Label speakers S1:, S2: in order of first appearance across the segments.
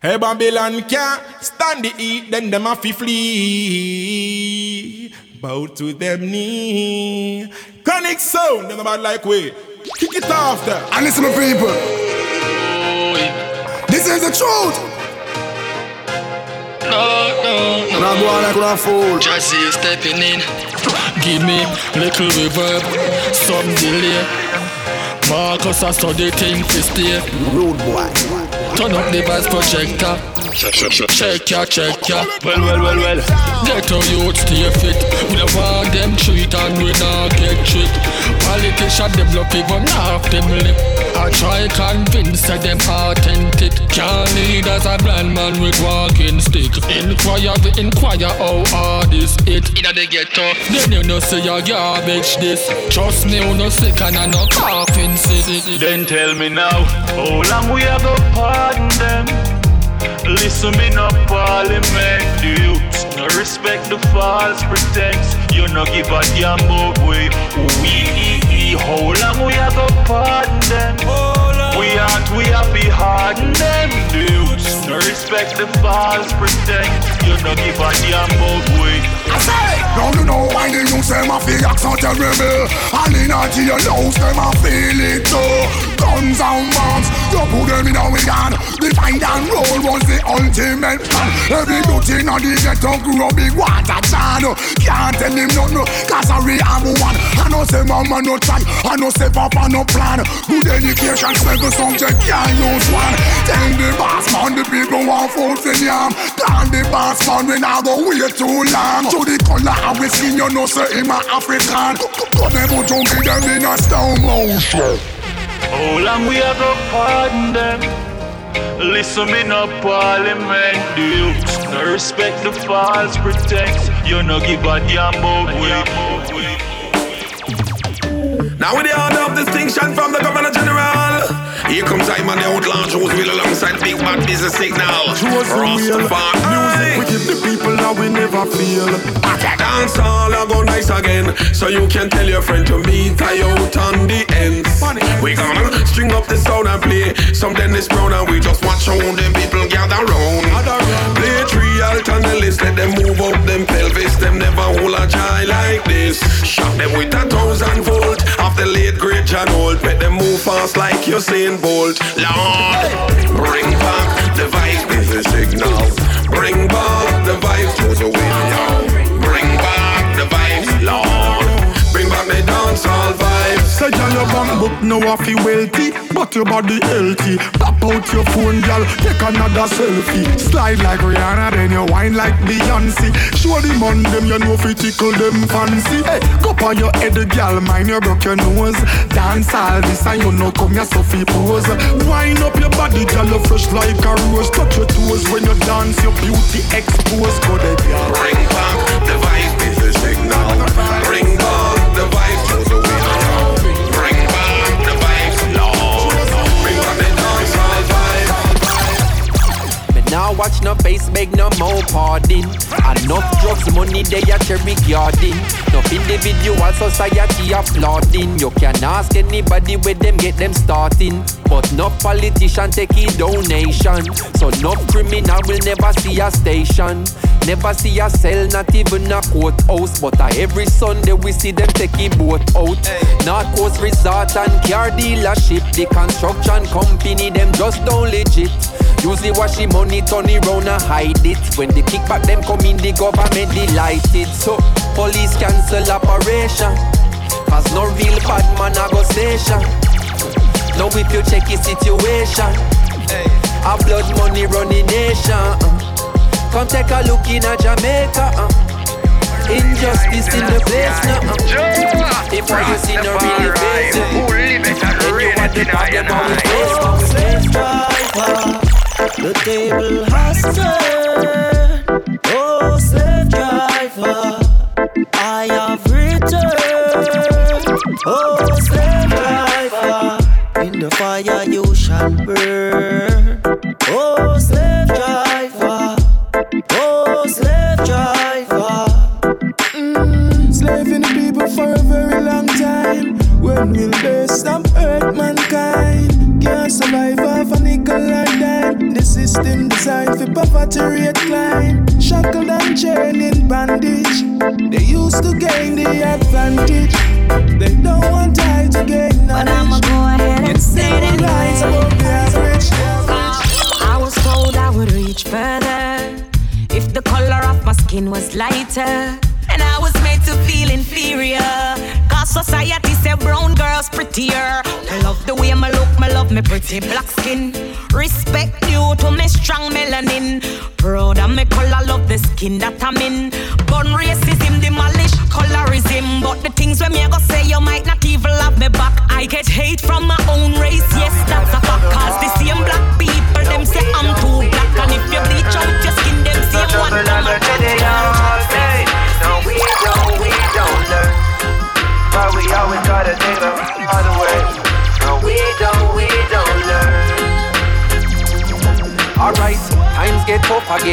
S1: Hey Babylon can't stand the heat, then them have to flee. Bow to them knee. Chronic sound, them about like way. Kick it off there.
S2: And listen to people. This is the truth.
S3: No, no, no.
S2: Now go on like a fool.
S3: Just see you stepping in. Give me little reverb, some delay. Markus, I study things to stay.
S2: Rude boy.
S3: Turn up the bass projector. Check ya, check ya. Well, well, well, well. Get our youth stay fit. We don't want them treat and we not get tricked. Politician them look even half them lip. I try convince that them authentic. Can't lead as a blind man with walking stick. Inquire, we inquire how hard is it. Inna the ghetto, then you know say your garbage this. Trust me, you no sick and I no coughing sick.
S4: Then tell me now, how long we have go pardon them? Listen me no parliament, the youths no respect the false pretense. You no give a damn about we, we, how long we have go pardon them? We aren't, we have be harden them, the youths no respect the false pretense. You no give a damn about we.
S2: Don't you know why the youth say my feel so terrible? And in a jailhouse, them a feel it too. Guns and bombs, you put them in a. The fight and roll was the ultimate plan. Every youth in a the ghetto grew a big water jar. Can't tell him nothing, cause I really have one. I know say mama no try, I know say papa no plan. Good education, seven subject, can't use one. Tell the boss man, the people want food in yam. Tell the boss man, we not go wait too long. The color of his skin, you know say him a African. Got them out to me, them in a slow motion.
S4: How long we have go pardon them? Listen me no parliament, the youths no respect the false pretense. You no give a damn about we.
S5: Now with the order of distinction from the Governor General. Here comes I man the outlaw Josey Wales alongside Big Bad Busy Signal. Rastafari
S6: We
S5: music.
S6: give the people that we never feel.
S5: Dance all I go nice again. So you can tell your friend to meet I out on the ends. We gonna string up the sound and play some Dennis Brown and we just watch how them people gather round. Play three alt on the list, let them move up them pelvis. Them never hold a child like this. Shot them with a thousand volt off the late great John Holt. Make them move fast like Usain Bolt. Lord, bring back the vibes, give the signal. Bring back the vibes to the window. Bring back the vibes, Lord.
S6: Say girl your bank book no fi wealthy But your body healthy. Pop out your phone girl Take another selfie. Slide like Rihanna Then you whine like Beyonce. Show the man them you know fi tickle them fancy. Hey, go on your head girl Mind you broke your nose. Dance all this and you know come so fi pose. Wind up your body girl you fresh like a rose. Touch your toes when you dance Your beauty exposed Go there girl.
S5: Bring back
S7: watch no face, beg no more pardon. Enough drugs, money they a cherry garden. Enough individual society applauding. You can ask anybody where them get them starting. But no politician take a donation. So no criminal will never see a station. Never see a cell, not even a courthouse. But uh, every Sunday we see them take a boat out. North Coast Resort and car dealership. The construction company, them just don't legit. Usually wash the money, turn it round and hide it. When the kickback them come in, the government delighted. So police cancel operation. Cause no real bad man a go station. Now if you check his situation, a blood money running nation. uh. Come take a look in a Jamaica. uh. Injustice in the place now. uh. If what you see no really face it, then you want the problem always face
S8: slave driver. The table has turned. Oh, slave driver, I have returned. Oh, slave driver, in the fire you shall burn.
S9: I
S10: love me pretty black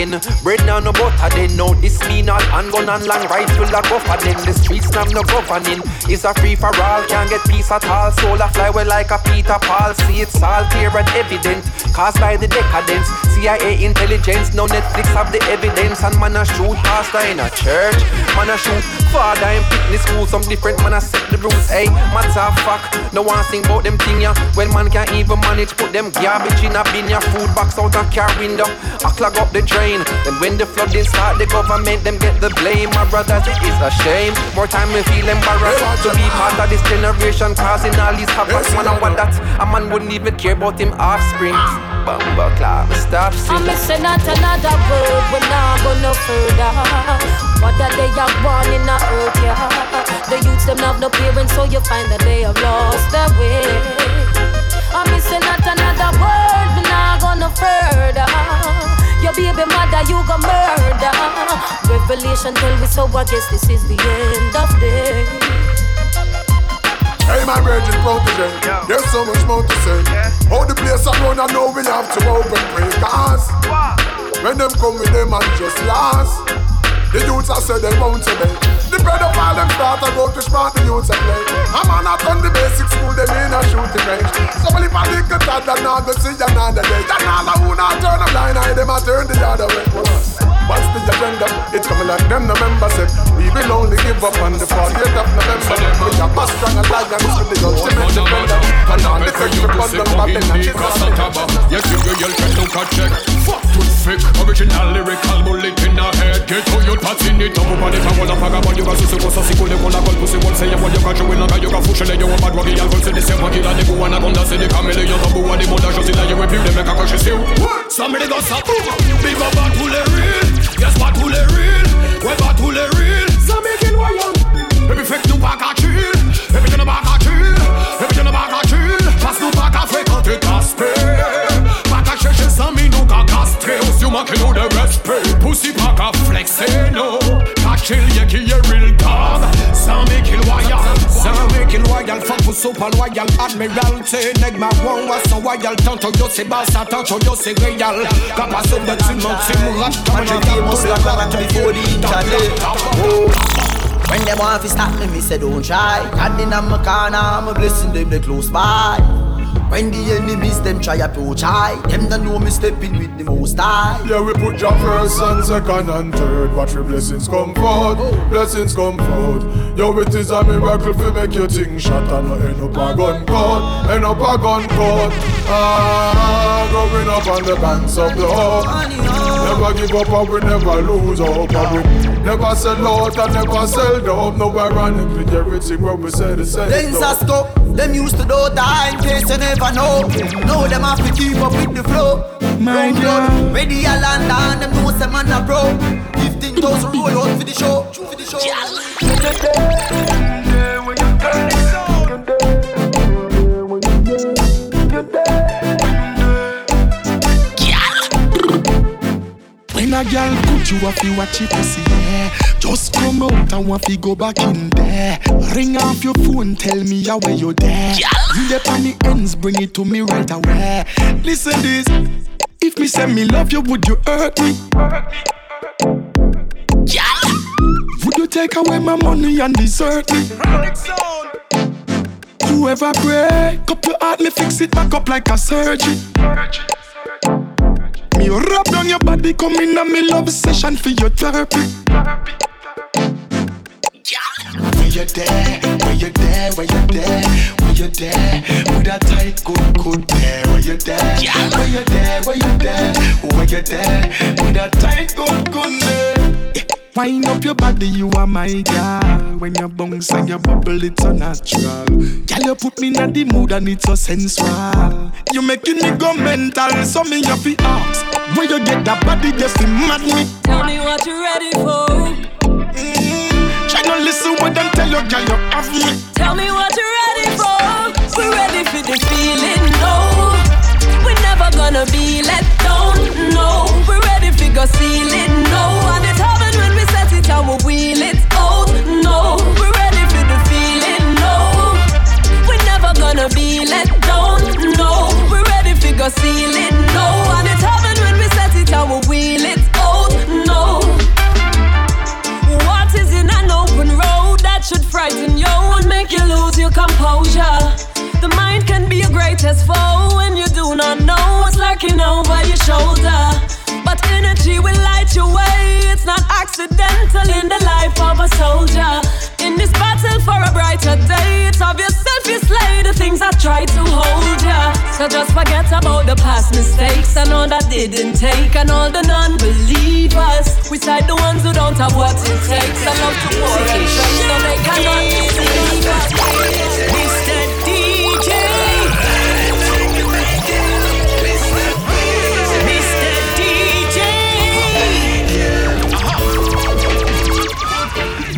S7: again. Bread now no butter then. No, this mean all handgun and long rifle a go for them. The streets now no governing. It's a free for all. Can't get peace at all. Soul a fly well like a Peter Paul. See it's all clear and evident. Caused by the decadence. CIA intelligence. No Netflix have the evidence. And man a shoot pastor in a church. Man a shoot father in fitness school. Some different man a set the rules. Hey, matter of fact. No one sing about them thing ya. When man can't even manage put them garbage in a bin ya. Food box out a car window. I clog up the drain. Then when the flooding start, the government them get the blame. My brothers, it is a shame. More time we feel embarrassed to be part of this generation causing all these havoc. Man, and what that a man wouldn't even care about him offspring. Bumble clap, stop
S10: singing. I'm missing out another word. We're not go no further. What that they are born in the earth, yeah. The youths them have no parents, so you find that they have lost their way. I'm missing out another word. We're not go no further. Your baby mother, you go murder. Revelation tell me so. I guess this is the end of day.
S11: Hey, my virgin protege, there's so much more to say. All the place I run, I know we have to open pray. Cause when them come with them and just last, the youths I say they won't obey. The bread of all them start to go to smart the youths I play. I'm on not on the basic school, they in a shooting range. So many panic attack that now go see another day. And all who not turn a blind eye, them a turn the other way. What's the agenda? It's coming like them November said. We will only give up on the 40th of November. We are more strong alliance with the ultimate defender. And on the search for bundle of the
S12: Yes, you girl can look a check. Fuck to fake, original lyrical bullet in the head. Get to your parts in it, up on it. I want a vagabond, you got see what's a sequel. They want a call pussy, won't say what you got, you will not you got fush, you want bad I'll go to the same killer. They go and I down, say the chameleon, you go and the mother, just in like you repeat, they make a cautious you. Somebody got some, big up and pull it real. Yes, tous les real, pas tous les real. It royal. Et puis fait que nous pas qu'à chill. Que nous pas qu'à chill. Et puis que nous pas qu'à chill. Parce nous pas qu'à fréquenter Casper. Pas castrer. Aussi, manque nous de respect. Pussy pas qu'à flexer, no. Qu'à chill, y'a qui est real dog. Ça make it royal. Ça make it royal. Fuck pour super loyal. Admiral T. Neg ma one was so royal. Tanto yo c'est basse, tanto yo c'est réal. Capaz de timon, timon, rat.
S13: When them want to stop me, me say don't try. God in my corner, I'm a blessing them they close by. When the enemies them try approach high, them don't know me stepping with the most high.
S11: Yeah, we put your first and second and third. but your blessings come forth, blessings come forth. Yo, it is a miracle to make your thing shot and not end up a gun court, end up a gun court. Ah, growing up on the banks of the Hope. Never give up and we never lose hope and we never sell out and never sell dope. No ironically everything when we say the same.
S13: Things are scope, them used to do die in case you never know. Know them have to keep up with the flow.
S9: My God.
S13: Ready a land and them know some man a bro. 15,000 roll out for the show. For the show.
S9: When a girl put you off, you watch it pussy, yeah. Just come out and want to go back in there. Ring off your phone, tell me how where you're there. You there on the ends, bring it to me right away. Listen this, if me say me love you, would you hurt me? Would you take away my money and desert me? Whoever break up your heart, me fix it back up like a surgery. Me rub down your body, come in on me love session for your therapy. Where you there? Where you there? Where you there? Where you there? With a tight good good there. Where you there? Where you there? Where you there? Where you there? With a tight good good there. Wind up your body, you are my girl. When you bounce and you bubble, it's so natural. Girl, you put me in the mood and it's so sensual. You making me go mental, so me have to ask. Where you get that body just mad me?
S10: Tell me what you're ready for.
S9: Listen what them tell you, girl, you have me.
S10: Tell me what you're ready for. We're ready for the feeling, no. We're never gonna be let down, in the life of a soldier. In this battle for a brighter day, it's of yourself you slay the things I try to hold ya. So just forget about the past mistakes and all that didn't take, and all the non believers. We side the ones who don't have what it takes. I love to war and so they cannot deceive us.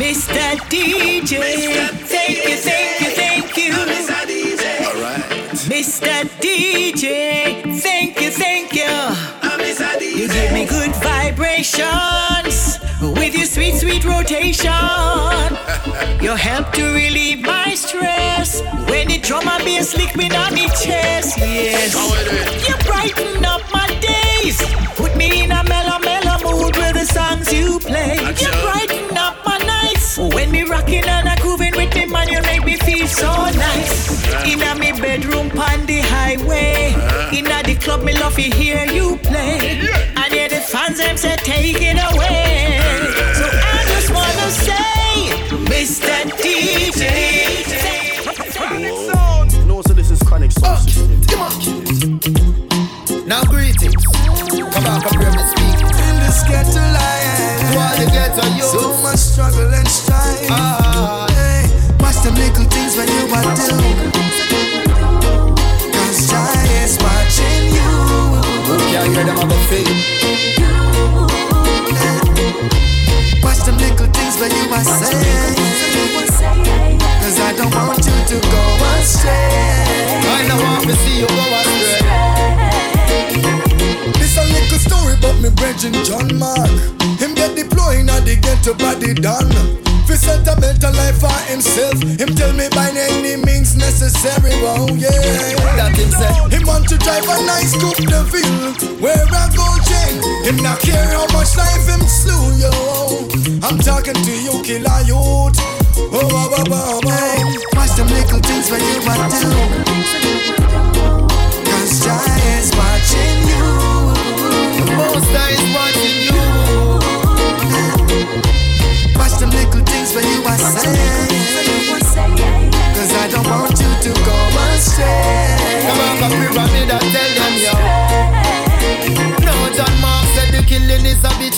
S10: Mr. DJ. Thank you, thank you, thank you. Mr. DJ. Thank you, thank you. You give me good vibrations with your sweet, sweet rotation. You help to relieve my stress when the drum and bass lick me on the chest. Yes, you brighten up my days. Put me in a mellow, club, me love to hear you play. And yeah, the fans them say take it away. So I just wanna say, Mr. DJ.
S12: No, so this is chronic sound system.
S13: Now greetings. Come on, come here, me speak.
S14: In this ghetto life,
S13: To all the ghetto youths.
S14: so much struggle and strife.
S13: Ah.
S14: Hey, watch them little things when you are do. When you are saying. Cause I don't want you to go astray.
S13: I don't want to see you go astray.
S14: This a little story about me brethren Jon Mac. Him get deploying at the ghetto body done. Fi set a better life for himself. Him tell me by any means necessary. Oh yeah.
S13: That him say.
S14: Him want to drive a nice coupe de ville. Wear a gold chain. Him not care how much life him slew yo. I'm talking to you, killer youth. Oh, oh, oh, oh, oh. Watch them little things when you want to. Cause Jah is watching you.
S13: Most High is watching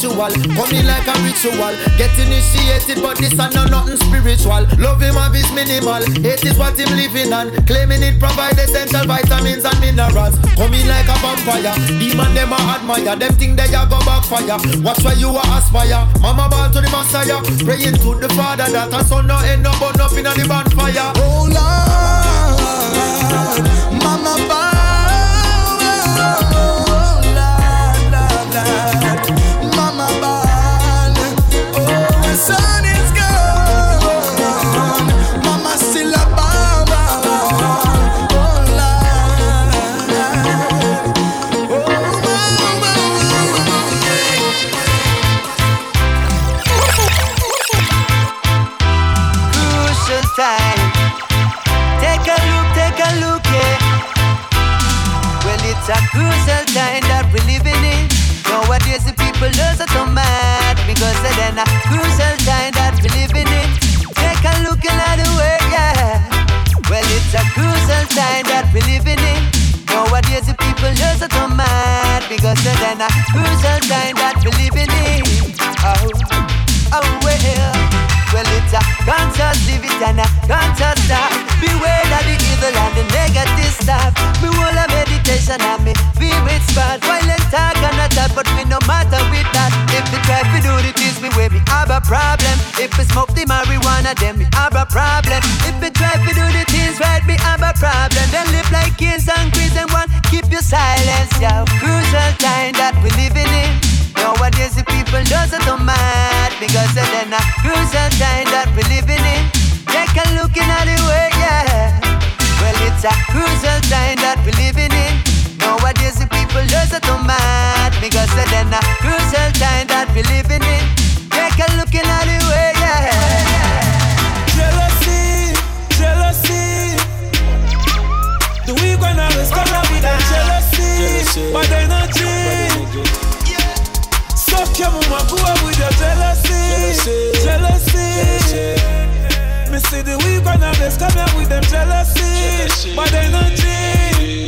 S13: is habitual. Coming like a ritual. Get initiated, but this are not nothing spiritual. Love him of his minimal. Hate is what him living on. Claiming it provide essential vitamins and minerals. Coming like a vampire. Demon them a admire. Them think they a go backfire. Watch where you a aspire. Mama ball to the Messiah. Praying to the Father that a son no end up burn up in the bonfire.
S14: Oh Lord, Mama bow.
S15: knows that I'm mad because then a crucial time that we live in it. Take a look another way, yeah. Well, it's a crucial time that we live in it. Nowadays the people lose that I'm mad because then a crucial time that we live in it. Oh, oh well, well it's a constant problem. If me smoke the marijuana, then me have a problem. If me try to do the things right, me have a problem. Then live like kings and queens and one, keep your silence, yo. Crucial time that we living in. Nowadays the people just don't mad because in a crucial time that we living in. Take a look in the way, yeah. Well, it's a crucial time that we living in. Nowadays the people just don't mad because in a crucial time that we living in.
S8: Jealousy, but energy. Suck your mama, go up with your jealousy, jealousy. Me see the weak one of this come here with them jealousy, but energy.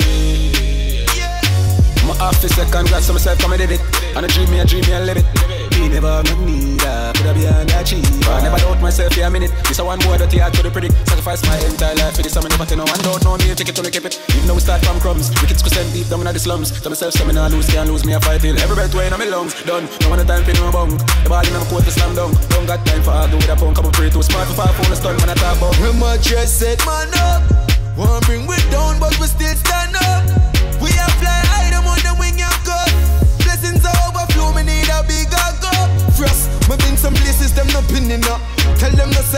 S12: My office second class, so myself come and did it. And I dream me, I dream me, I live it. Me never make me that, could I be an achiever? Never doubt myself for a minute. This a one more that I could predict. Sacrifice my entire life for this, I'm never tell no one don't know me, take it to me, keep it. Even though we start from crumbs, wicked send deep down in the slums. Tell myself, so me not lose, can't lose me, I fight till every breath way in my lungs. Done, no one time for no bunk. The ball in my court to slam dunk. Don't got time for argue with a punk, come and pray too smart for far phone, stun, man, I talk about.
S9: When my chest set, man up. Wanna bring we down, but we still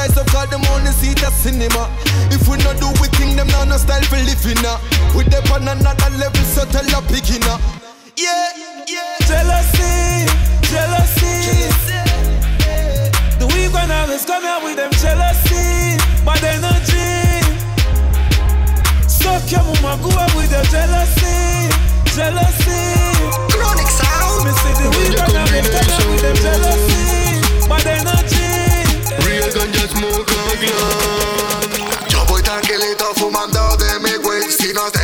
S9: them the size of God, them only see the cinema. If we not do we think them now no style for living up. We dep on another level, so tell a picking up. Yeah, yeah.
S8: Jealousy, jealousy. The weak one always come here with them jealousy, but energy. Suck your mama, go up with your jealousy, jealousy.
S9: Chronic sound.
S8: Me see the weak one always come here with them jealousy, but energy.
S16: Yo voy tranquilito fumando de mi weed Si no has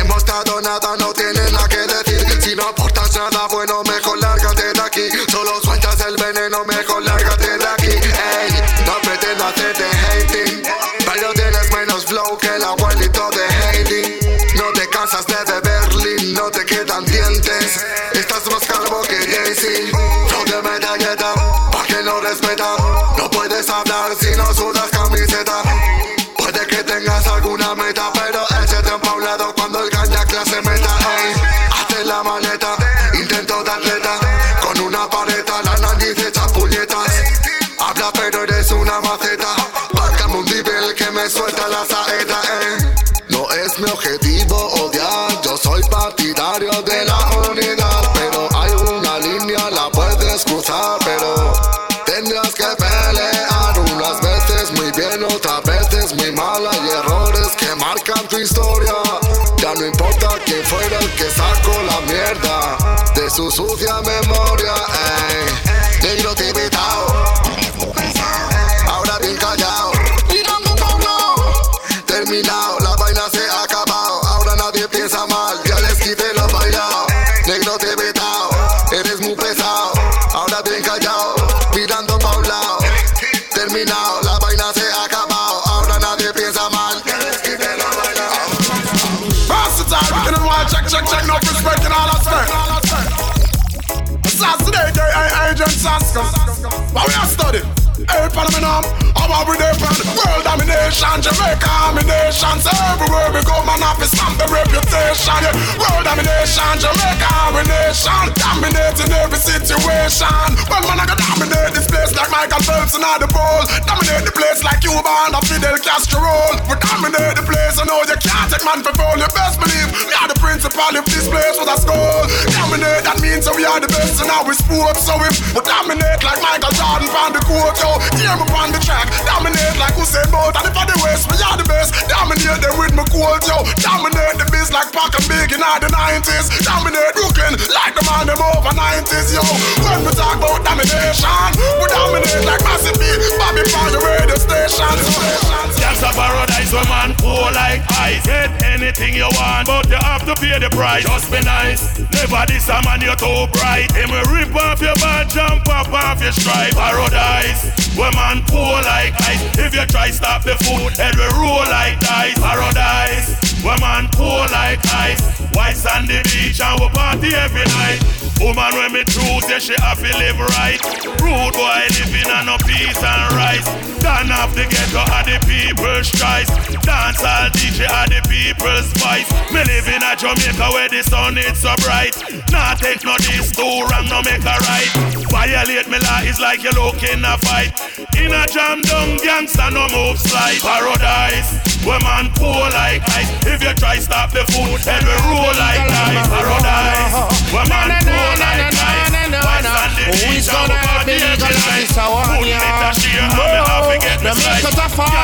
S16: Yo soy partidario de la unidad Pero hay una línea, la puedes cruzar Pero tendrás que pelear Unas veces muy bien, otras veces muy mal. Hay errores que marcan tu historia. Ya no importa quién fuera el que sacó la mierda De su
S11: domination, Jamaica domination. Dominating every situation. Well, man, I can dominate this place like Michael Phelps and the pole. Dominate the place like Cuba and Fidel Castro. We dominate the place, I know you can't take man for fool. You best believe are the principal if this place was a school. Dominate, that means so we are the best and in our sport. So if we dominate like Michael Jordan from the court, yo, hear me on the track. Dominate like Usain Bolt, and if I the West, we are the best. Dominate them with my quote, yo. Dominate the biz like Pac and Big in all the 90s. Dominate Brooklyn like the man them over 90s, yo. When we talk about domination, we dominate like massive beat. Bobby on the radio station.
S17: That's a paradise where man cool like ice. Get anything you want, but you have to pay the price. Just be nice. Never this a man you're too bright. Him rip off your bad, jump up off your stripe. Paradise where man cool like ice. If you try stop the food, head will roll like dice. Paradise where man cool like ice. White sandy beach and we party every night. Woman when me choose, yeah, she have to live right. Rude boy living on no peace and rice. Done off the ghetto are the people's choice. Dance all DJ are the people's voice. Me live in a Jamaica where the sun is so bright. Nah take no this too wrong, no make a right. Violate me law is like you look in a fight. In a jam down gangsta no move slide. Paradise, where man poor like ice. If you try stop the food, then we roll like ice. Paradise. Where man poor like ice.
S18: Why stand the beach and we got the edge of ice? Put me to shame, I'm get me slice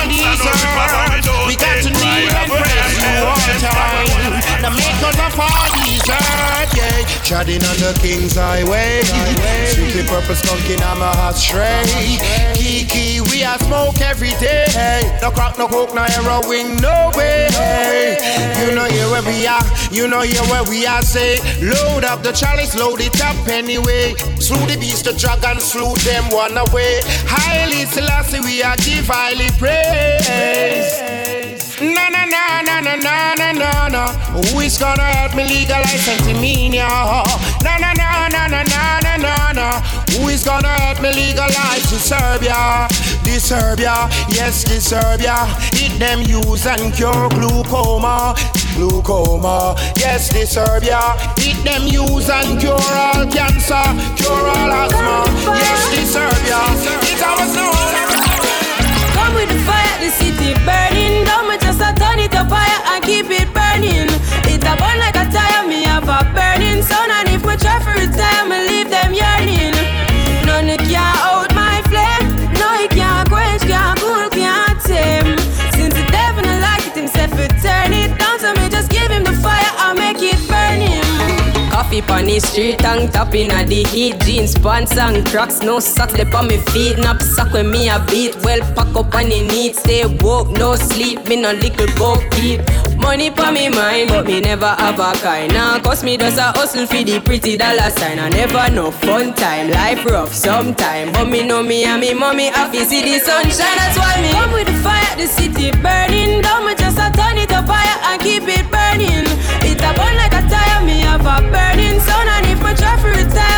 S18: these earth, we got to kneel and praise you all time. The makers of all these earth, yeah. Treading on the King's Highway, sweetly purple skunking I'm a hot stray. Kiki, we are smoke every day. No crack, no coke, no heroin, no way. You know here where we are, you know here where we are. Say, load up the chalice, load it up anyway. Slew the beast, the dragon, slew them one away. Haile Selassie, we are give highly praise. Na na na na na na na na na. Who is gonna help me legalize Sentimania? Na na na na na na na na na. Who is gonna help me legalize to Serbia? The Serbia, yes, the Serbia. It them use and cure glaucoma, glaucoma. Yes, the Serbia. It them use and cure all cancer, cure all asthma. Yes, the Serbia. It always known.
S10: With the fire, the city burning down. Me just a turn it up higher and keep it burning. It a burn like a tire, me have a burning sun. And if me try for retire, me leave them yearning. Coffee pon the street and tapping at the heat. Jeans, pants and cracks, no socks They on me feet, nap sock when me a beat. Well pack up on the need, stay woke, no sleep. Me no little go keep. Money pon me mind, but me never have a kind. Now cause me just a hustle for the pretty dollar sign. I never no fun time, life rough sometime. But me know me and me mommy happy see the sunshine. That's why me come with the fire, the city burning down. Me just a turn it up higher and keep it burning burning sun And if I try for retire,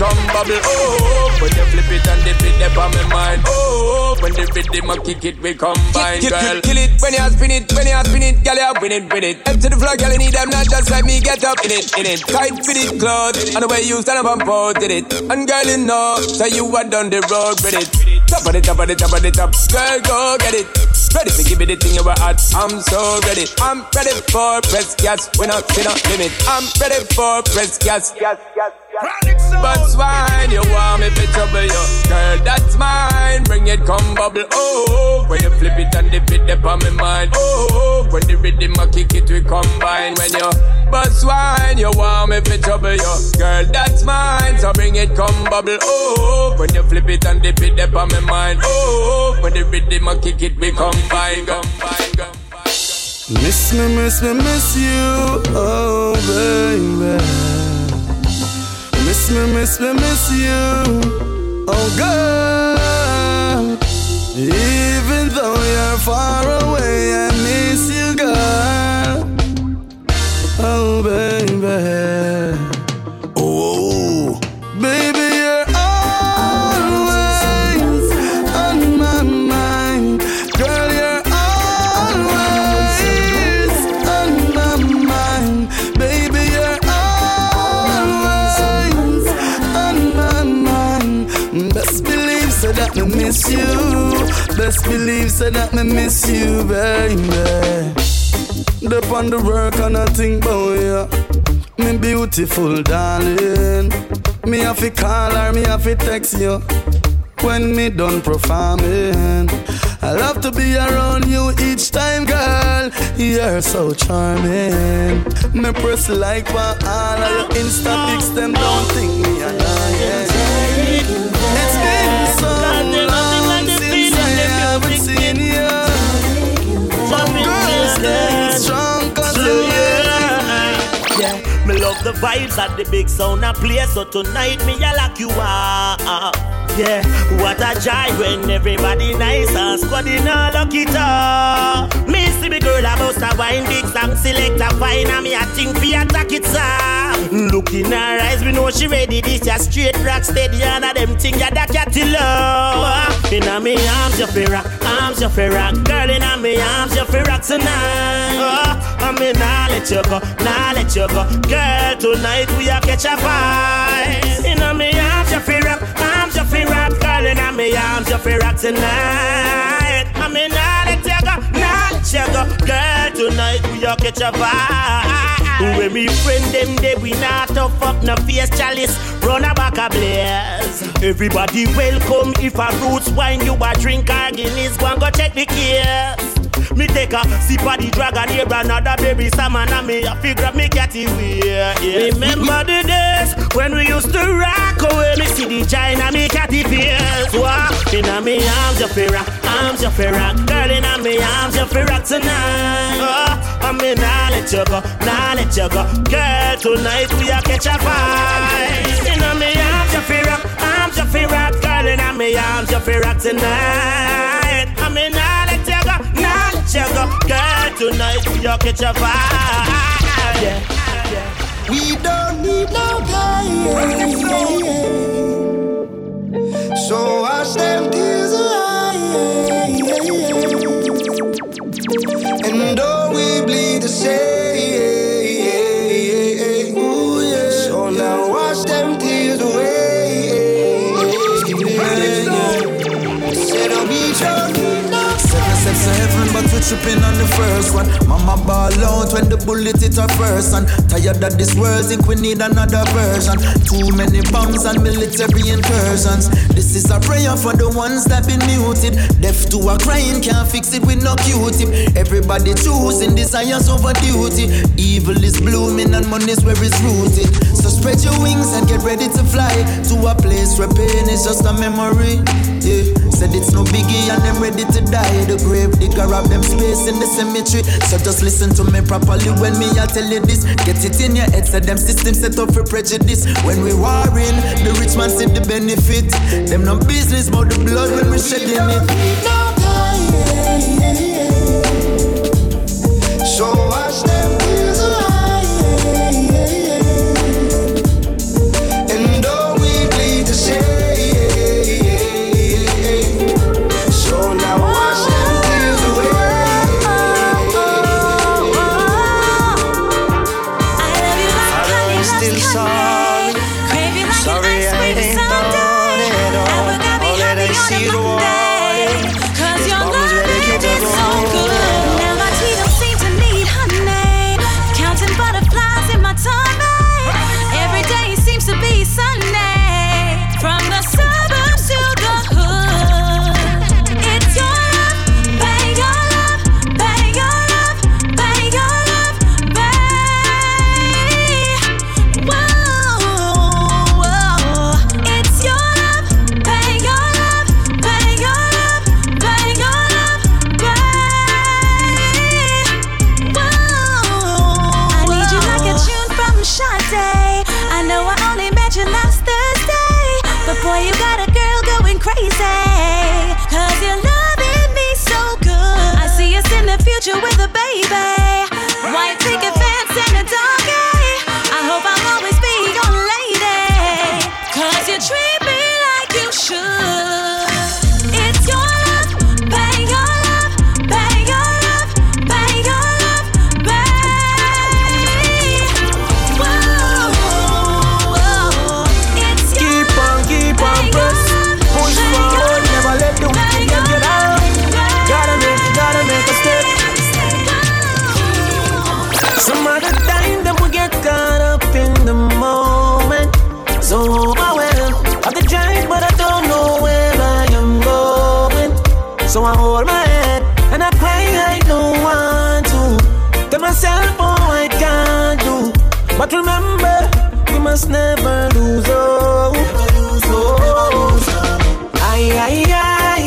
S19: come bubble Oh, when you flip it and dip it up on my mind Oh, when the rhythm a kick it, we combine,
S20: Kill,
S19: girl
S20: kill, kill it when you spin it, when you spin it, girl, you win it, win it. Up to the floor, girl, you need them, not just like me, get up in it, in it. Tight fit it, clothes, and the way you stand up and pose did it. And girl, you know, so you are down the road with it. Top of the top of the top of the top, girl, go get it. Ready to give me the thing you were at, I'm so ready. I'm ready for press gas, we not see no limit. I'm ready for press gas, gas, gas.
S19: But swine, you want me to trouble you Girl, that's mine, bring it, come bubble. Oh, when you flip it and dip it up on my mind. Oh, when the rhythm a kick it, we combine. When you but swine, you want me to trouble you Girl, that's mine, so bring it, come bubble. Oh, when you flip it and dip it up on my mind. Oh, when the rhythm a kick it, we combine, combine, combine.
S14: Miss me, miss me, miss you, oh baby. Me, miss me, miss you, oh girl. Even though you're far away, I miss you, girl. Oh baby. So that me miss you, baby. Dep on the work and I think about you. Me beautiful darling.
S21: Me have to call her, me have to text you when me done performing. I love to be around you each time, girl. You're so charming. Me press like for all of your Insta pics, them don't think me a
S22: The vibes at the big sound I play, so tonight me I lock you up. Yeah, what a joy when everybody nice and squad in a lucky top. Me see me girl a bust a wine, big song select a fine, and me a think fi attack it sir. Look in her eyes, we know she ready. This ya straight rock steady, and a them thing ya that cat love. Inna me arms you fi rock, arms you fi rock, girl inna me arms you fi rock tonight. Oh, I me nah let you go, nah let you go, girl. Tonight we a catch a fight. Inna me arms you fi rock, arms you fi rock, girl inna me arms you fi rock tonight. I me Tonight we a catch a vibe. When me friend them they we not to fuck no face chalice. Run a back a blaze. Everybody welcome. If a roots wine you a drink or Guinness. Go and go check the case Me take a sip of the dragon here another baby salmon and me a figure me catty wear yeah. Remember the days when we used to rock away? Me see the China me catty face Walk inna me arms you fi rock Arms you fi rock Girl inna me arms you fi rock tonight. Ah, oh, I me nah let you go Nah let you go. Girl tonight we a catch a vibe Inna me arms you fi rock Arms you fi rock Girl inna me arms you fi rock tonight. I me Let go Girl tonight a catch a vibe Yeah
S10: We don't need no pain. So wash them tears away. And though we bleed the same,
S13: tripping on the first one. Mama ball out when the bullet hit her first and tired of this world, think we need another version. Too many bombs and military incursions. This is a prayer for the ones that been muted. Deaf to a crying, can't fix it with no Q-tip. Everybody choosing desires over duty. Evil is blooming and money's where it's rooted. So spread your wings and get ready to fly to a place where pain is just a memory. Yeah, said it's no biggie and them ready to die. The grave digger have them space in the cemetery. So just listen to me properly when me I tell you this. Get it in your head, so them systems set up for prejudice. When we warring, the rich man see the benefit. Them no business about the blood when we shedding it.
S10: So
S23: must never lose hope. Oh, ay, ay, ay,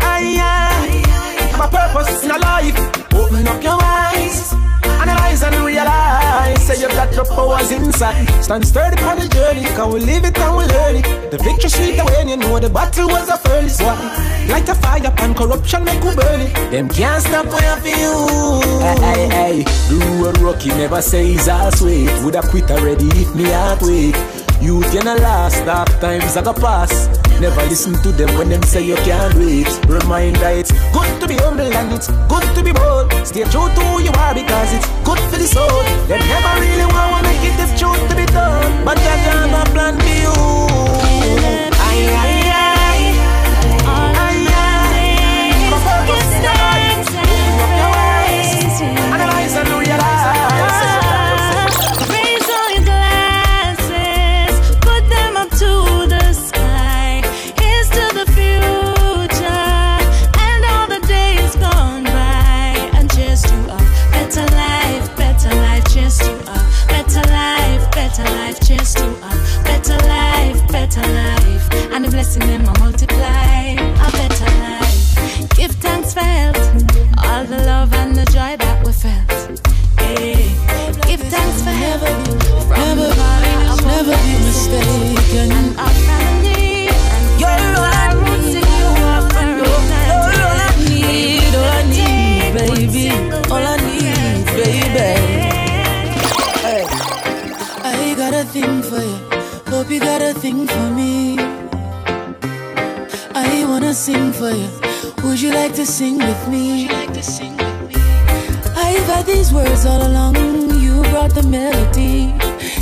S23: ay, ay. My purpose in life, open up your eyes. Analyze and realize Say you've got your powers inside Stand sturdy on the journey Can we live it and we learn it The victory sweet when you know the battle was a furnace one. Light a fire and corruption make we burn it Them can't stop when I feel
S10: Rocky never says I'll sweet Would have quit already if me heart wait Youth gonna last, dark times are gonna pass. Never listen to them when them say you can't wait. Reminder it's good to be humble and it's good to be bold. Stay true to who you are because it's good for the soul. They never really want to make it this truth to be done, but got a plan for you. Aye, aye,
S24: blessing them will multiply. A better life. Give thanks for health, all the love and the joy that we felt. Hey, give thanks for heaven.
S20: Never, never be mistaken. Sing for you. Would you like to sing with me? I've had these words all along. You brought the melody.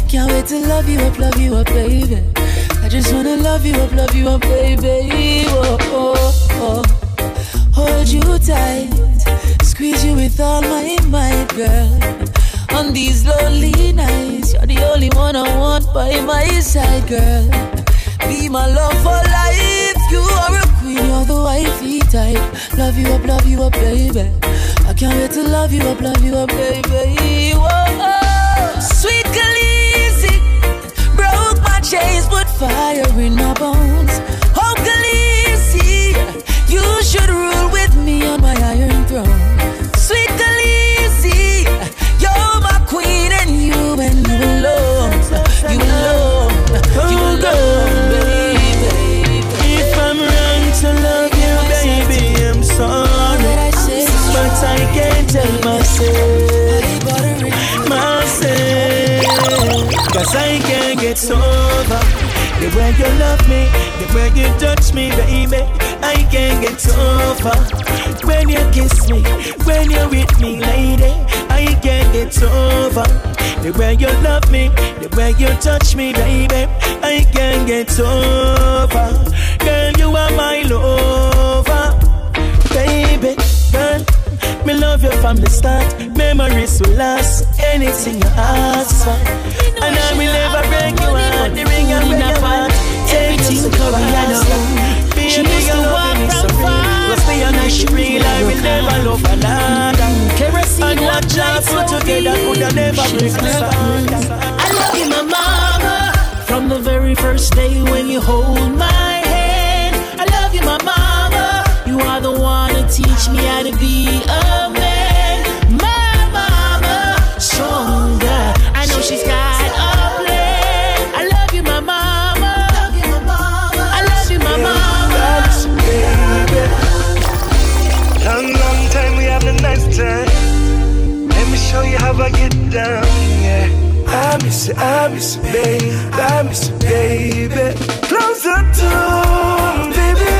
S20: Can't wait to love you up, love you up, baby. I just wanna love you up, love you up, baby. Oh, oh, oh. Hold you tight, squeeze you with all my might, girl. On these lonely nights, you're the only one I want by my side, girl. Be my love for life. You are you're the wifey type. Love you up, love you up, baby. I can't wait to love you up, love you up, baby. Whoa, sweet Khaleesi, broke my chains, put fire in my bones.
S23: Get over the way you love me, the way you touch me, baby. I can't get over when you kiss me, when you're with me, lady. I can't get over the way you love me, the way you touch me, baby. I can't get over. Girl, you are my lover, baby. Girl, me love you from the start. Memories will last. Anything you ask for, and I will never I love
S20: you, my mama. From the very first day when you hold my hand. I love you, my mama. You are the one to teach me how to be a man. My mama, stronger. I know she's got a plan. I love you, my mama. I love you, my mama.
S25: Long, long time we have a nice time. Let me show you how I get down, I miss you, baby. I miss you, baby. Closer to me, baby.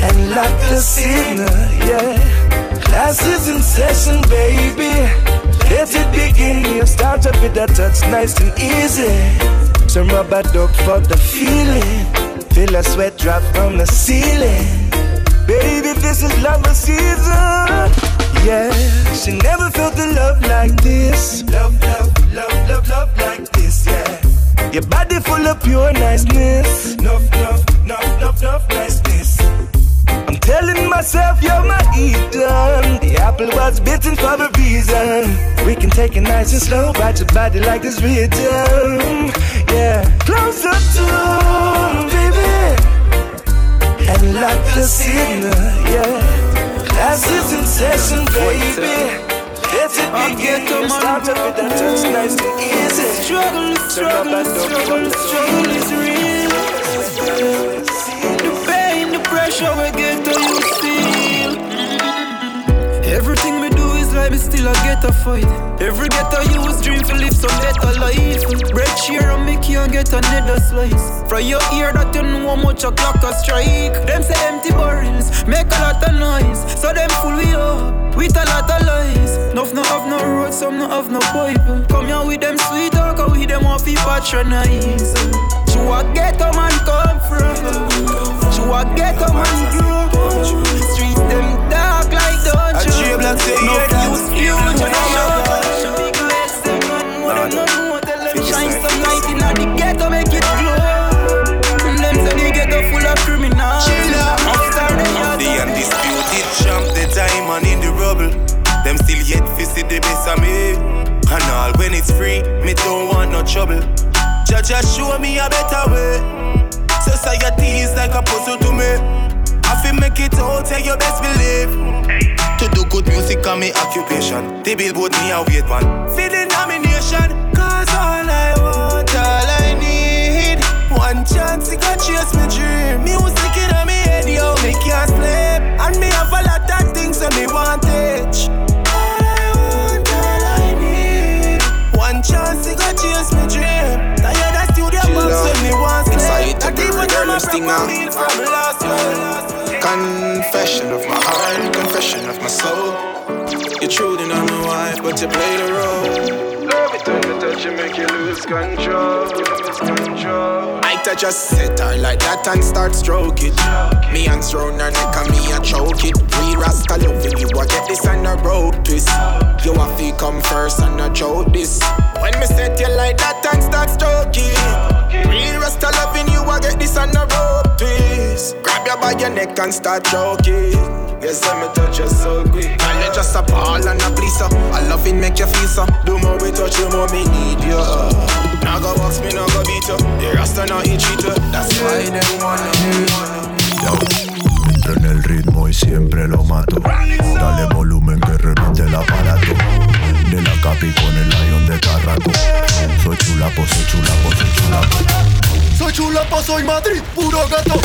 S25: And lock the signal, yeah. Class is in session, baby. Let it begin. You start up with a touch, nice and easy. Some rubber duck for the feeling. Feel a sweat drop from the ceiling. Baby, this is love season. Yeah, she never felt the love like this. Love, love, Your body full of pure niceness. Enough, enough, enough, enough, enough niceness.
S8: I'm telling myself you're my Eden. The apple was bitten for a reason. We can take it nice and slow, ride your body like this rhythm. Yeah, closer to baby, and like the signal. Yeah, class is in session, baby. It begin. Start up with that nice and easy.
S26: Struggle, struggle, struggle, struggle is real. The pain, the pressure we get to we still a get a fight. Every get a use dream to live some better life. Bread share and make you get another slice. From your ear that you know how much a clock a strike. Them say empty barrels make a lot of noise, so them full we up with a lot of lies. Enough no have no road, some no have no pipe. Come here with them sweet talk, with them off patronize. You a ghetto man come from, you a ghetto man grow. Streets them dark like dungeon. No use huge and I'm Big legs them man, what them no know. Tell them shine some light inna the ghetto, make it glow. Them say the ghetto full of criminals.
S8: I'm the undisputed champ, the diamond in the rubble. Them still yet fi see the best of me. And all when it's free, me don't want no trouble. Judge show me a better way. Society is like a puzzle to me. I feel make it out, yeah, your best believe. To do good music on me occupation. The billboard me a wait one. The nomination, cause all I want, all I need. One chance to go chase my dream. A.
S11: Confession of my heart, confession of my soul. You're true to know my wife, but you play the role.
S8: Touch you make you lose control.
S11: I touch just sit her like that and start stroke it. Me hands round her neck and me a choke it. Real rascal loving you, I get this and a rope twist. You have to come first and a joke this. When me set you like that and start stroke it. Real rasta loving you, I get this and a rope twist. Grab you by your neck and start choking.
S8: Yes, let me touch you so quick.
S11: And you just a ball and a pleaser. I love it, make you feel so.
S8: The more we touch, the more me need you.
S11: Now go box me, now go beat you. The rasta now he cheat you. That's why they wanna
S25: Entro en el ritmo y siempre lo mato. Dale volumen que reviente el aparato. De la capi con el lion de Carraco. Soy chulapo, soy chulapo, soy chulapo.
S6: Soy chulapo, soy Madrid, puro gato.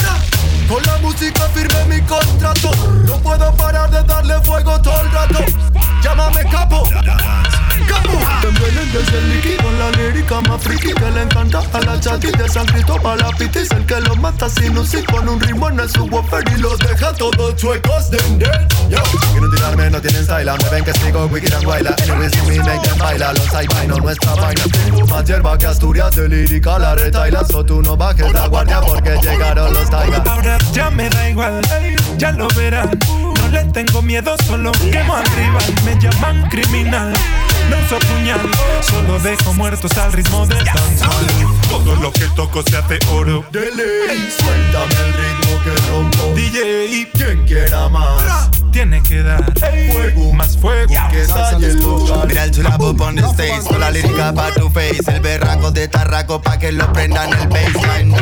S6: Con la música firme mi contrato. No puedo parar de darle fuego todo el rato. Llámame capo. Capo. Te vienen desde el liqui con la lírica más friki que le encanta a la chati de San Cristóbal la pitis el que lo mata sin un sí con un ritmo en su woofer y los deja todos chuecos de Yo, quiero tirarme, no tienen style Me ven que sigo wicked and baila Anyways, me make them baila Los hay no nuestra vaina Tengo más hierba que Asturias de lírica la retaila So tú no bajes la guardia porque llegaron los taigas
S26: Ahora ya me da igual, ya lo verán. No le tengo miedo, solo quemo al rival. Me llaman criminal, no uso puñal. Solo dejo muertos al ritmo del dancehall.
S25: Todo lo que toco se hace oro.
S6: De ley, suéltame el ritmo que rompo
S26: DJ,
S6: quien quiera más
S26: tiene que dar
S6: fuego,
S26: más fuego.
S6: Que estalle el lugar.
S27: Mira el chulapo on the stage con la lírica pa' tu face. El berraco de tarraco pa' que lo prendan el baseline.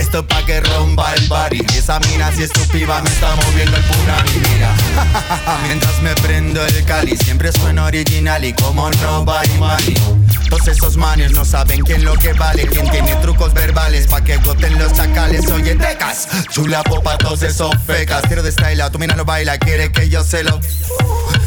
S27: Esto pa' que rompa el body. Esa mina si es tu piba me está moviendo el punani. Mira, mientras me prendo el cali siempre suena original y como nobody money. Todos esos manes no saben quién lo que vale Quién tiene trucos verbales pa' que goten los chacales. Oye, tecas, chula popa, todos esos fecas. Quiero de style, tu mina lo baila, quiere que yo se lo...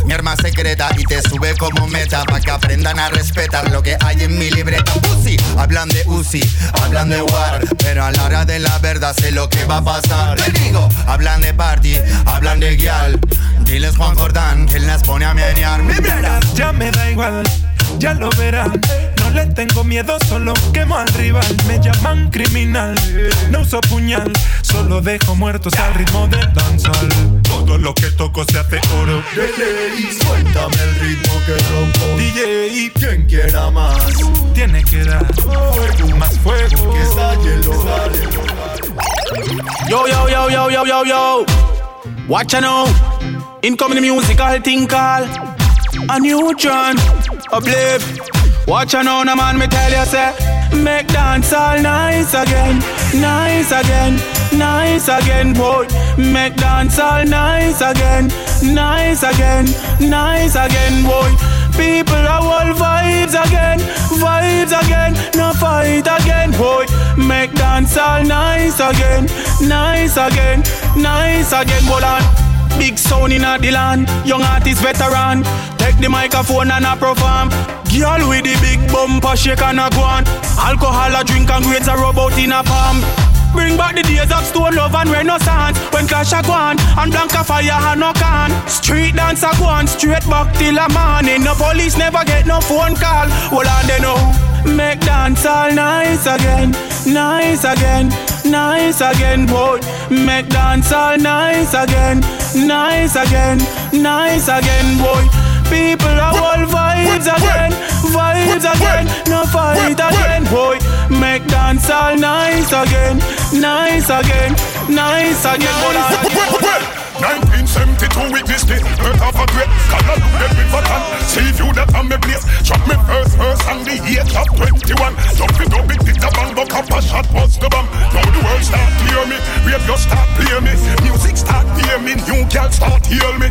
S27: Mi arma secreta y te sube como meta Pa' que aprendan a respetar lo que hay en mi libreta. Pussy, hablan de Uzi, hablan de War Pero a la hora de la verdad sé lo que va a pasar. Te digo, hablan de party, hablan de guial. Diles Juan Jordán, que las pone a menear. Mi.
S26: Ya me da igual ya lo verán. No le tengo miedo, solo quemo al rival. Me llaman criminal, no uso puñal, solo dejo muertos al ritmo del dancehall.
S25: Todo lo que toco se hace oro.
S6: De ley, suéltame el ritmo que rompo.
S26: DJ,
S6: quien quiera más,
S26: tiene que dar
S6: fuego,
S26: más fuego.
S6: Que estalle el hogar.
S27: Yo, yo, yo, yo, yo, yo, yo.
S8: Watch out now. Incoming musical thing call. A new. A blip. Watch out now, man, me tell you, say. Make dance all nice again. Nice again. Nice again, boy. Make dance all nice again. Nice again. Nice again, boy. People are all vibes again, vibes again, no fight again, boy. Make dance all nice again, nice again, nice again, boy. on. Big sound in the land, young artist veteran. Take the microphone and a perform. Girl with the big bumper shake and a go. Alcohol a drink and grades a rub out in a palm. Bring back the days of stone love and renaissance When clash a gone and blanca fire and no can Street dance a gone straight back till a morning No police never get no phone call Hold on they know Make dance all nice again Nice again Nice again boy Make dance all nice again Nice again Nice again boy People are all vibes again, vibes again, no fight again, boy. Make dance all nice again, nice again, nice again. Nice again.
S11: 1972 witness the birth of a great Hallelujah with Vatan See you that on me place Drop me first verse on the age of 21 Don't be no big did bang But up a shot was the bomb. Now the world start clear me. Radio start play me. Music start hear me. New girl start heal me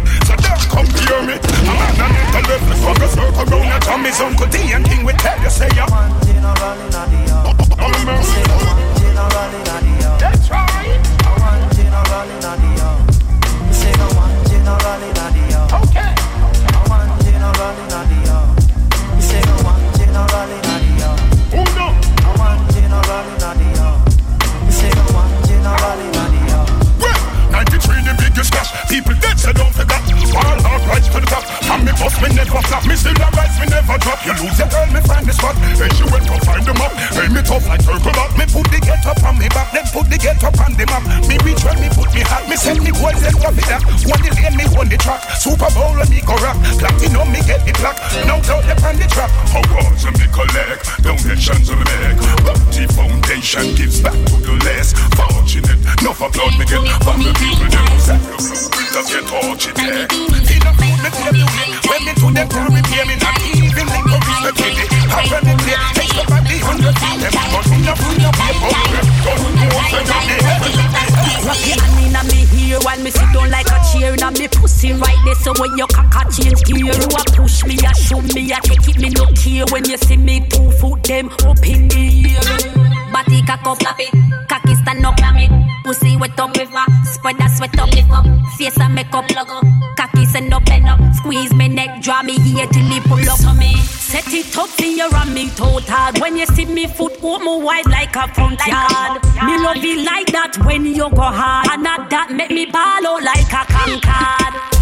S11: tummy Uncle D and King will tell you say ya
S28: care. When you see me two foot them up in the air. Body cock up, flap it, cocky stand up, clam it. Pussy wet up river, spread that sweat up, lift up. Face and make up, plug up. Cocky send up, bend up. Squeeze me neck, draw me here till it pull up on me. Set it up you and me total. When you see me foot, walk me wide like a front yard. Me love it like that when you go hard. And not that make me ball out like a concord.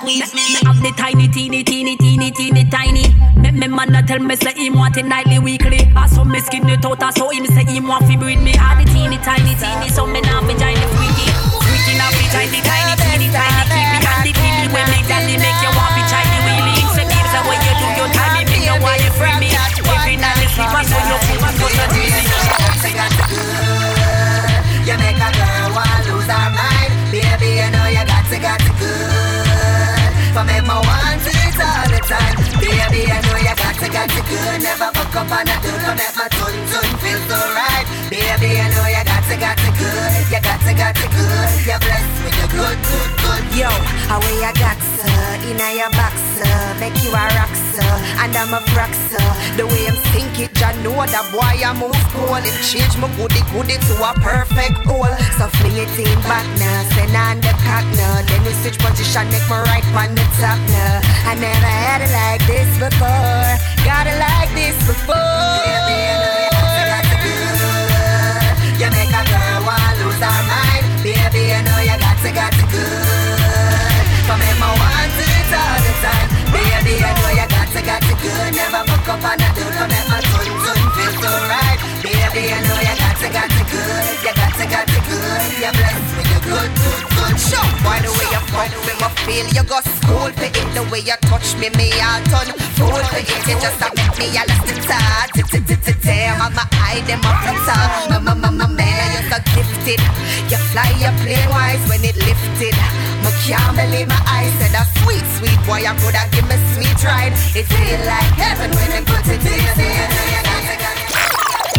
S28: Squeeze me. Me have the tiny, teeny, teeny, teeny, teeny, tiny. Make me man a tell me say him want it nightly, weekly. I saw me skin it out, I saw him say him want fi breed me. All the teeny, tiny, teeny, so me now the freaky. Freaky now fi tiny, tiny, teeny, tiny. Keep me on the feely when me daddy make you want fi me wheelie. Say babes, the way you do your time, me know why you free me. Every night you sleep, I saw your foot, I saw your teeny.
S29: Good Never fuck up on a dude For make my tun tun feel so right. Baby, you know you got to, got to good You got to, got to good. You're blessed with good, good, good Yo, how way you got so Inna your box, make you a rock, sir. And I'm a rock, The way I'm think it, ya know that boy I move cool It change my goodie goodie to a perfect hole. So fling it in back now, send on the cock now Then you switch position, make my right on the top now I never had it like this before. Got it like this before up on dude For make my tun tun feel so right Baby, you know you got to, got to good You got to, got to good You're blessed with the good, good, good show Why the way you How we me feel you go school for it the way you touch me, me all turn fool for it. You just a make me a the start. Damn, I'm a eye them up the top. My my my man, you're so gifted. You fly, you play wise when it lifted. I can't believe my eyes said a sweet, sweet boy. I coulda give me sweet ride. It feel like heaven when they put it in your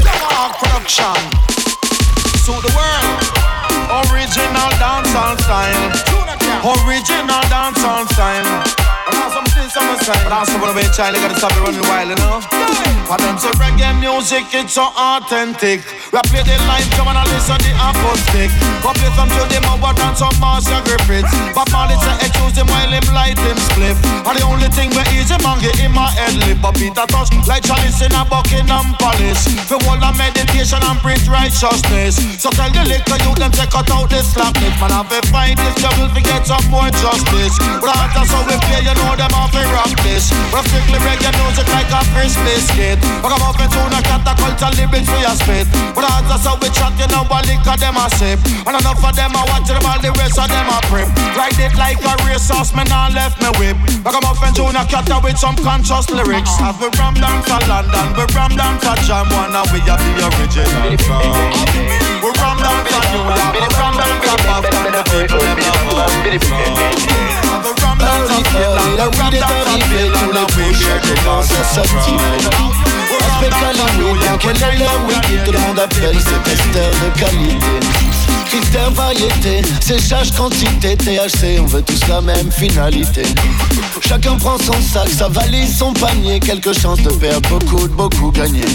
S13: Dog production. To the world. Original dancehall style. Original dancehall style. But also wanna be a child, I gotta stop it running wild, you know. For them say reggae music, it's so authentic. We play the live, come and listen the acoustic. Go play some Judy Mowatt and some Marcia Griffiths. But Marley say excuse him while him light him spliff. And the only thing we easy man get in my head lip. But Peter Tosh like Chalice in a Buckingham Palace. For all the meditation and preach righteousness. So tell the liquor you them take cut out this slackness. Man, I've to fight this devil to get some more justice. But that's how we play, you know them off a rock this. But strictly reggae music like a first biscuit. But I'm off into a catapult lyrics for your spit. But that's how we chat, you know, what liquor them a sip. And enough of them a watch them, all the rest of them a prep. Ride it like a racehorse, man, I left me whip. But I'm off into a cat with some conscious lyrics. Have we ram down to London, we ram down to Jam One, and we have the original song. We ram down to New York, we ram down to Boston, the people them love us. We ram to Finland, we ram down to Finland, and we hear the dance. Aspect Hollywood, quelle est weed Tout le monde appelle ces testeurs de qualité Critères variété, séchage quantité THC, on veut tous la même finalité Chacun prend son sac, sa valise, son panier Quelques chances de perdre beaucoup, de beaucoup gagner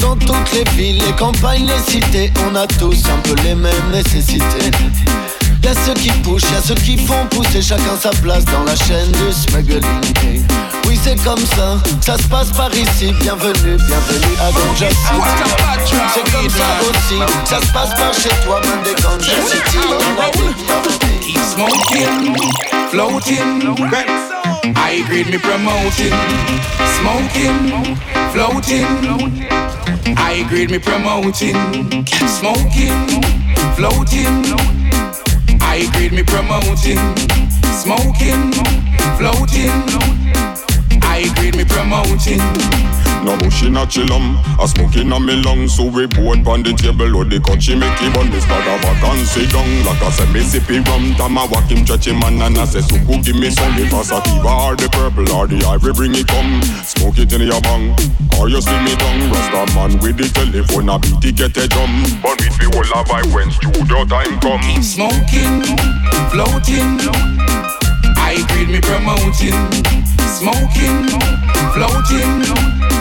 S13: dans toutes les villes, les campagnes, les cités, on a tous un peu les mêmes nécessités. Y'a ceux qui poussent, y'a ceux qui font pousser chacun sa place dans la chaîne du smuggling. Oui, c'est comme ça, ça se passe par ici. Bienvenue, bienvenue à Ganja City. C'est comme ça aussi, ça se passe par chez toi, man des Ganja City.
S30: Keep smoking, floating. I grade me promoting, smoking, floating. I grade me promoting, keep smoking, floating. I grade me promoting, smoking, floating. I grade me promoting.
S31: No bush in a chillum, a smoking on me lung. So we board on the table or the country make him on This bag of a vacancy down Like I said, me sippy rum. Time I walk him stretchy man And I say, who give me some? If I sativa or the purple or the ivory Bring it come, smoke it in your bang Or you see me down Rasta man with the telephone. A beat it get a drum. But with the whole of I when studio time come.
S30: Keep smoking, floating. I grade me promoting. Smoking, floating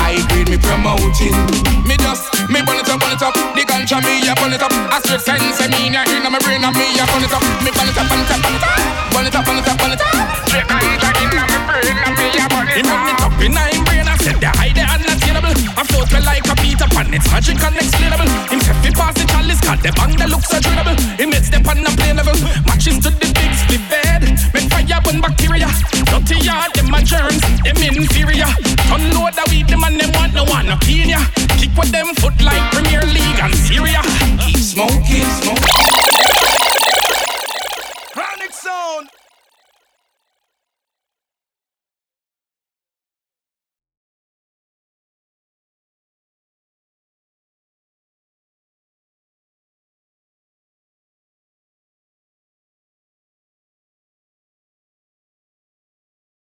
S30: I grade me promoting. Me just, me burn it up, burn it up. The ganja me a burn it up. A straight sense, I ya in my brain, and me a burn it up. Me burn it up, burn it up, burn it up. Burn it up, burn it up, burn it up. Straight ganja in my brain, and me a burn it up. He burn it up in my brain, I said the high, the unattainable. I float well like a Peter Pan, it's magic unexplainable. Him say fi pass the got the bang that looks so dreadable. He makes the pan and play level, matches to the big split bed. Make ya burn bacteria. Dirty yard, them a germs, them inferior. Unload the weed, them and them want no one opinion. Kick with them foot like Premier League and Serie A. Smoking, smoking. Chronic zone.